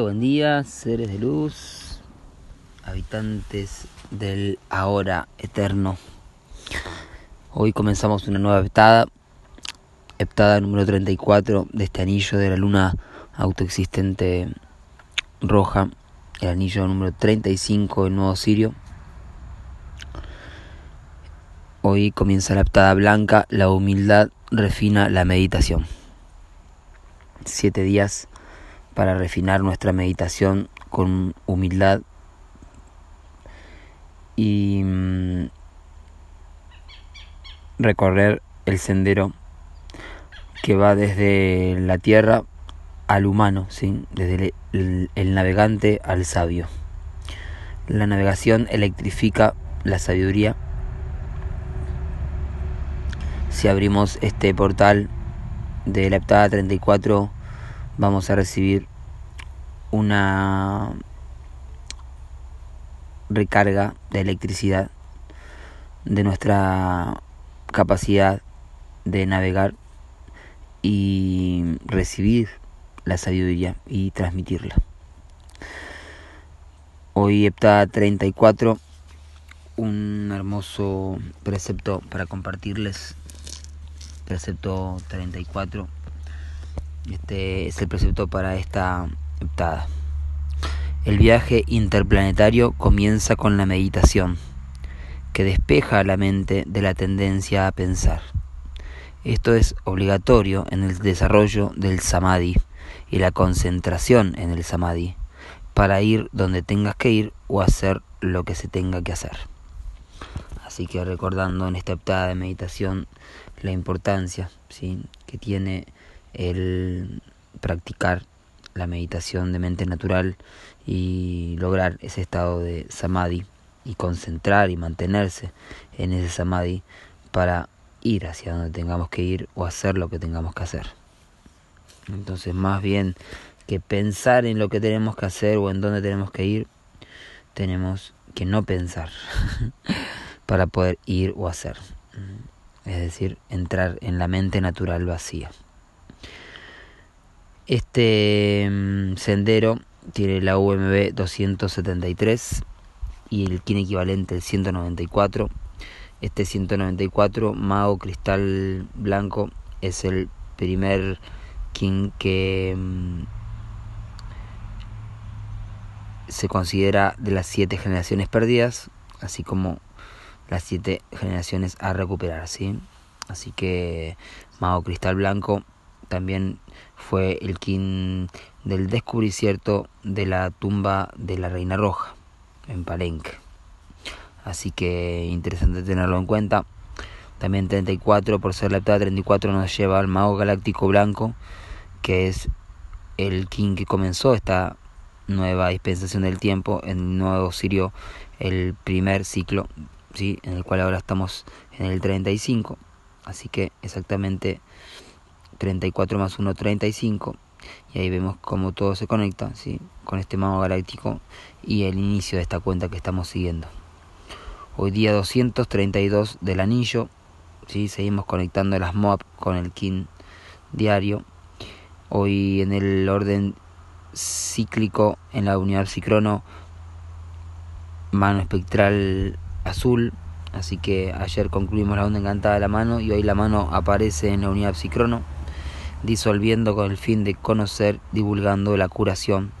buen día, seres de luz, habitantes del ahora eterno. Hoy comenzamos una nueva heptada, heptada número 34 de este anillo de la luna autoexistente roja, el anillo número 35 del nuevo Sirio. Hoy comienza la heptada blanca, la humildad refina la meditación. Siete días para refinar nuestra meditación con humildad y mm, recorrer el sendero que va desde la tierra al humano, ¿sí? desde el, navegante al sabio. La navegación electrifica la sabiduría. Si abrimos este portal de la heptada 34, vamos a recibir una recarga de electricidad de nuestra capacidad de navegar y recibir la sabiduría y transmitirla. Hoy heptada 34, un hermoso precepto para compartirles. Precepto 34 este es el precepto para esta heptada. El viaje interplanetario comienza con la meditación, que despeja la mente de la tendencia a pensar. Esto es obligatorio en el desarrollo del samadhi y la concentración en el samadhi para ir donde tengas que ir o hacer lo que se tenga que hacer. Así que recordando en esta heptada de meditación la importancia que tiene el practicar la meditación de mente natural y lograr ese estado de samadhi y concentrar y mantenerse en ese samadhi para ir hacia donde tengamos que ir o hacer lo que tengamos que hacer. Entonces, más bien que pensar en lo que tenemos que hacer o en dónde tenemos que ir, tenemos que no pensar para poder ir o hacer. Es decir, entrar en la mente natural vacía. Este mm, sendero tiene la UMB 273 y el kin equivalente el 194. Este 194 Mao Cristal Blanco es el primer kin que mm, se considera de las siete generaciones perdidas, así como las siete generaciones a recuperar, ¿sí? Así que Mao Cristal Blanco también fue el kin del descubrimiento de la tumba de la Reina Roja en Palenque. Así que interesante tenerlo en cuenta. También 34, por ser la etapa 34, nos lleva al Mago Galáctico Blanco, que es el kin que comenzó esta nueva dispensación del tiempo, en nuevo Sirio, el primer ciclo, ¿sí? en el cual ahora estamos en el 35. Así que exactamente 34 más 1, 35. Y ahí vemos cómo todo se conecta ¿sí? con este mago galáctico y el inicio de esta cuenta que estamos siguiendo. Hoy día 232 del anillo. ¿sí? Seguimos conectando las MOAP con el KIN diario. Hoy en el orden cíclico en la unidad psicrono mano espectral azul así que ayer concluimos la onda encantada de la mano y hoy la mano aparece en la unidad psicrono disolviendo con el fin de conocer, divulgando la curación.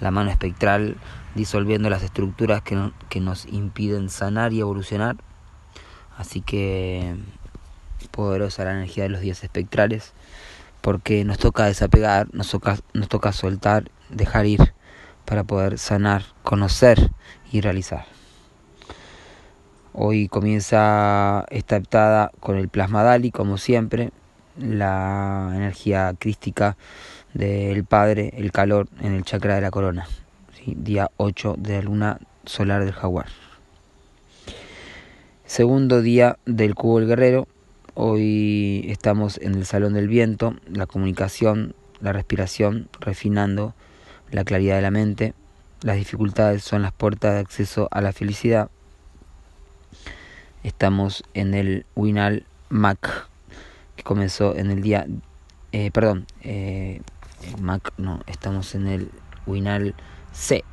La mano espectral disolviendo las estructuras que, que nos impiden sanar y evolucionar. Así que poderosa la energía de los días espectrales, porque nos toca desapegar, nos toca, nos toca soltar, dejar ir para poder sanar, conocer y realizar. Hoy comienza esta heptada con el plasma Dali, como siempre, la energía crística del Padre, el calor en el chakra de la corona. Día 8 de la luna solar del jaguar. Segundo día del cubo del guerrero. Hoy estamos en el salón del viento, la comunicación, la respiración, refinando la claridad de la mente. Las dificultades son las puertas de acceso a la felicidad. Estamos en el Winal Mac comenzó en el día, eh, perdón, eh, Mac, no, estamos en el Winal C,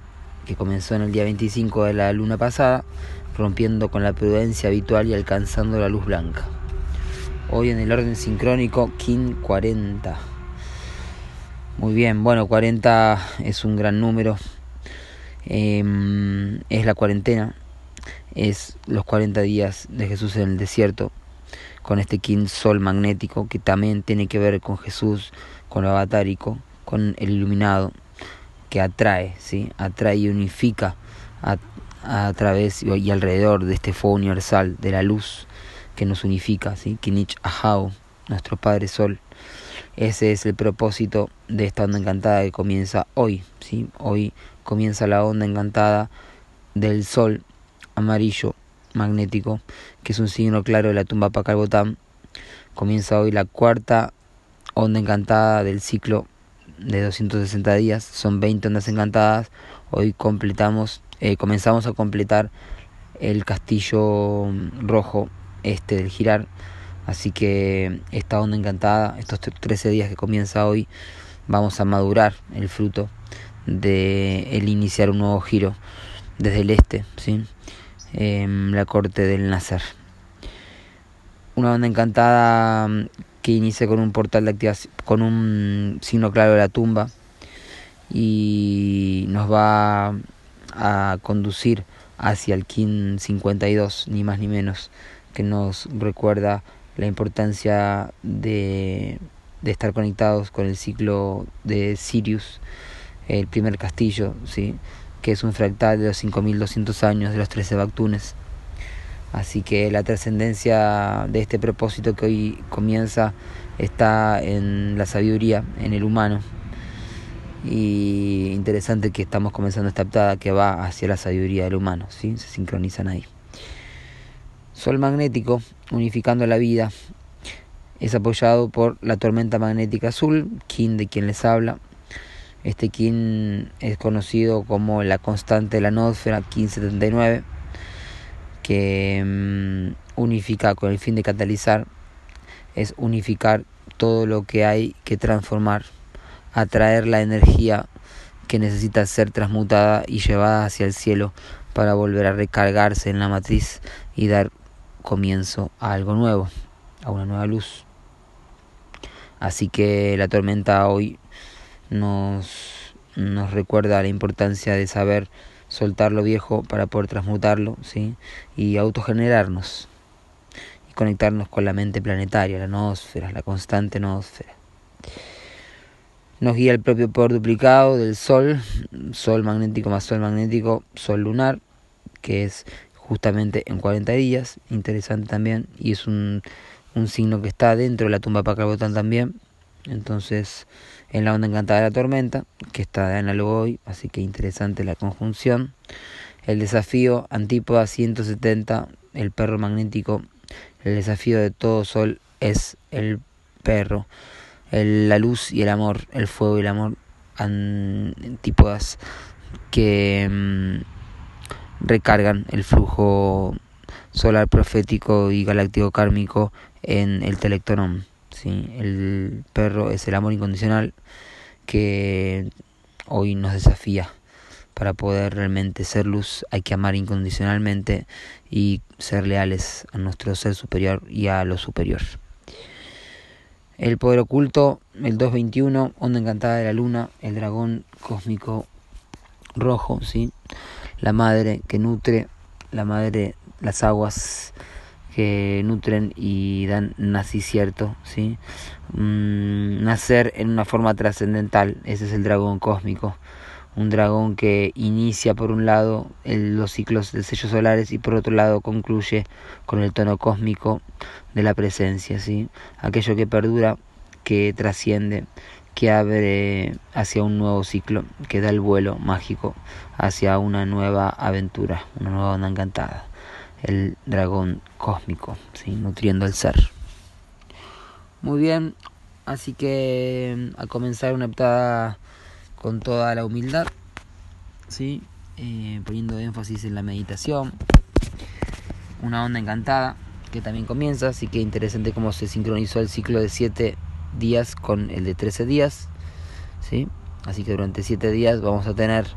que comenzó en el día 25 de la luna pasada, rompiendo con la prudencia habitual y alcanzando la luz blanca. Hoy en el orden sincrónico, Kin 40. Muy bien, bueno, 40 es un gran número. Em, es la cuarentena, es los 40 días de Jesús en el desierto, con este Kin Sol magnético que también tiene que ver con Jesús, con lo avatárico, con el iluminado, que atrae, ¿sí? atrae y unifica a, a través y alrededor de este fuego universal, de la luz que nos unifica, ¿sí? Kinich Ahau, nuestro Padre Sol. Ese es el propósito de esta onda encantada que comienza hoy, ¿sí? Hoy comienza la onda encantada del Sol amarillo magnético, que es un signo claro de la tumba Pacalbotán. Comienza hoy la cuarta onda encantada del ciclo de 260 días. Son 20 ondas encantadas. Hoy completamos, eh, comenzamos a completar el castillo rojo este del girar. Así que esta onda encantada, estos 13 días que comienza hoy, vamos a madurar el fruto de el iniciar un nuevo giro desde el este, ¿sí? En la corte del nacer. Una onda encantada mm, que inicia con un portal de activación, con un signo claro de la tumba y nos va a conducir hacia el Kin 52, ni más ni menos, que nos recuerda la importancia de, de estar conectados con el ciclo de Sirius, el primer castillo, ¿sí? Que es un fractal de los 5200 años de los 13 Bactunes. Así que la trascendencia de este propósito que hoy comienza está en la sabiduría, en el humano. Y interesante que estamos comenzando esta aptada que va hacia la sabiduría del humano, ¿sí? se sincronizan ahí. Sol magnético, unificando la vida, es apoyado por la tormenta magnética azul, Kin de quien les habla, este kin es conocido como la constante de la atmósfera, Kin 79, que mm, unifica con el fin de catalizar, es unificar todo lo que hay que transformar, atraer la energía que necesita ser transmutada y llevada hacia el cielo para volver a recargarse en la matriz y dar comienzo a algo nuevo, a una nueva luz. Así que la tormenta hoy nos, recuerda la importancia de saber soltar lo viejo para poder transmutarlo ¿sí? y autogenerarnos y conectarnos con la mente planetaria, la noósfera, la constante noósfera. Nos guía el propio poder duplicado del Sol, Sol magnético más Sol magnético, Sol lunar, que es justamente en 40 días, interesante también, y es un, signo que está dentro de la tumba Pacabotán también, entonces en la onda encantada de la tormenta, que está de análogo hoy, así que interesante la conjunción. El desafío antípoda 170, el perro magnético. El desafío de todo sol es el perro. La luz y el amor, el fuego y el amor, antípodas que mm, recargan el flujo solar profético y galáctico kármico en el telectonón. ¿Sí? El perro es el amor incondicional que hoy nos desafía. Para poder realmente ser luz hay que amar incondicionalmente y ser leales a nuestro ser superior y a lo superior. El poder oculto, el 221, onda encantada de la luna, el dragón cósmico rojo, ¿sí? la madre que nutre, la madre, las aguas que nutren y dan nacicierto, ¿sí? Mm, nacer en una forma trascendental, ese es el dragón cósmico, un dragón que inicia por un lado los ciclos de sellos solares y por otro lado concluye con el tono cósmico de la presencia, ¿sí? aquello que perdura, que trasciende, que abre hacia un nuevo ciclo, que da el vuelo mágico hacia una nueva aventura, una nueva onda encantada el dragón cósmico, ¿sí? nutriendo el ser. Muy bien, así que a comenzar una heptada con toda la humildad, ¿sí? Eh, poniendo énfasis en la meditación, una onda encantada que también comienza, así que interesante cómo se sincronizó el ciclo de 7 días con el de 13 días, ¿sí? Así que durante 7 días vamos a tener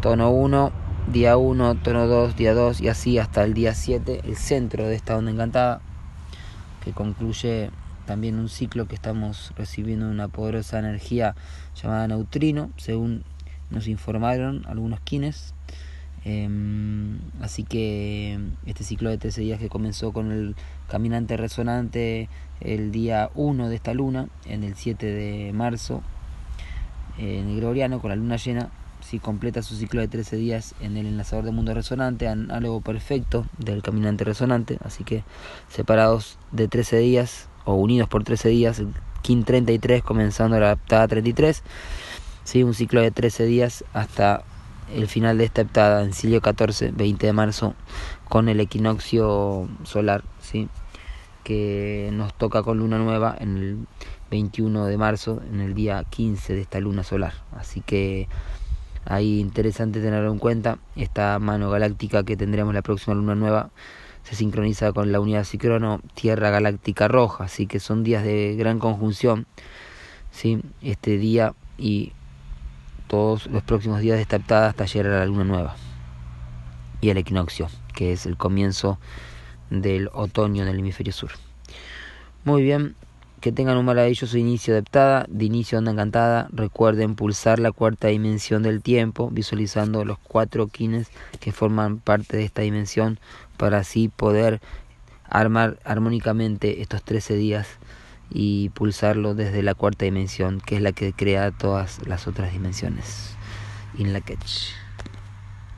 tono 1, día 1, tono 2, día 2 y así hasta el día 7, el centro de esta onda encantada, que concluye también un ciclo que estamos recibiendo una poderosa energía llamada neutrino, según nos informaron algunos kines. Em, así que este ciclo de 13 días que comenzó con el caminante resonante el día 1 de esta luna, en el 7 de marzo, en el Gregoriano, con la luna llena, si completa su ciclo de 13 días en el enlazador de mundo resonante, algo perfecto del caminante resonante, así que separados de 13 días o unidos por 13 días, el KIN 33 comenzando la adaptada 33, ¿sí? un ciclo de 13 días hasta el final de esta heptada en Silio 14, 20 de marzo, con el equinoccio solar, ¿sí? que nos toca con luna nueva en el 21 de marzo, en el día 15 de esta luna solar. Así que ahí interesante tenerlo en cuenta. Esta mano galáctica que tendremos la próxima luna nueva se sincroniza con la unidad cicrono Tierra Galáctica Roja, así que son días de gran conjunción. ¿sí? Este día y todos los próximos días de esta hasta llegar a la luna nueva y el equinoccio, que es el comienzo del otoño en el hemisferio sur. Muy bien, que tengan un maravilloso inicio de de inicio onda encantada. Recuerden pulsar la cuarta dimensión del tiempo, visualizando los cuatro quines que forman parte de esta dimensión, para así poder armar armónicamente estos 13 días y pulsarlo desde la cuarta dimensión, que es la que crea todas las otras dimensiones. In la catch.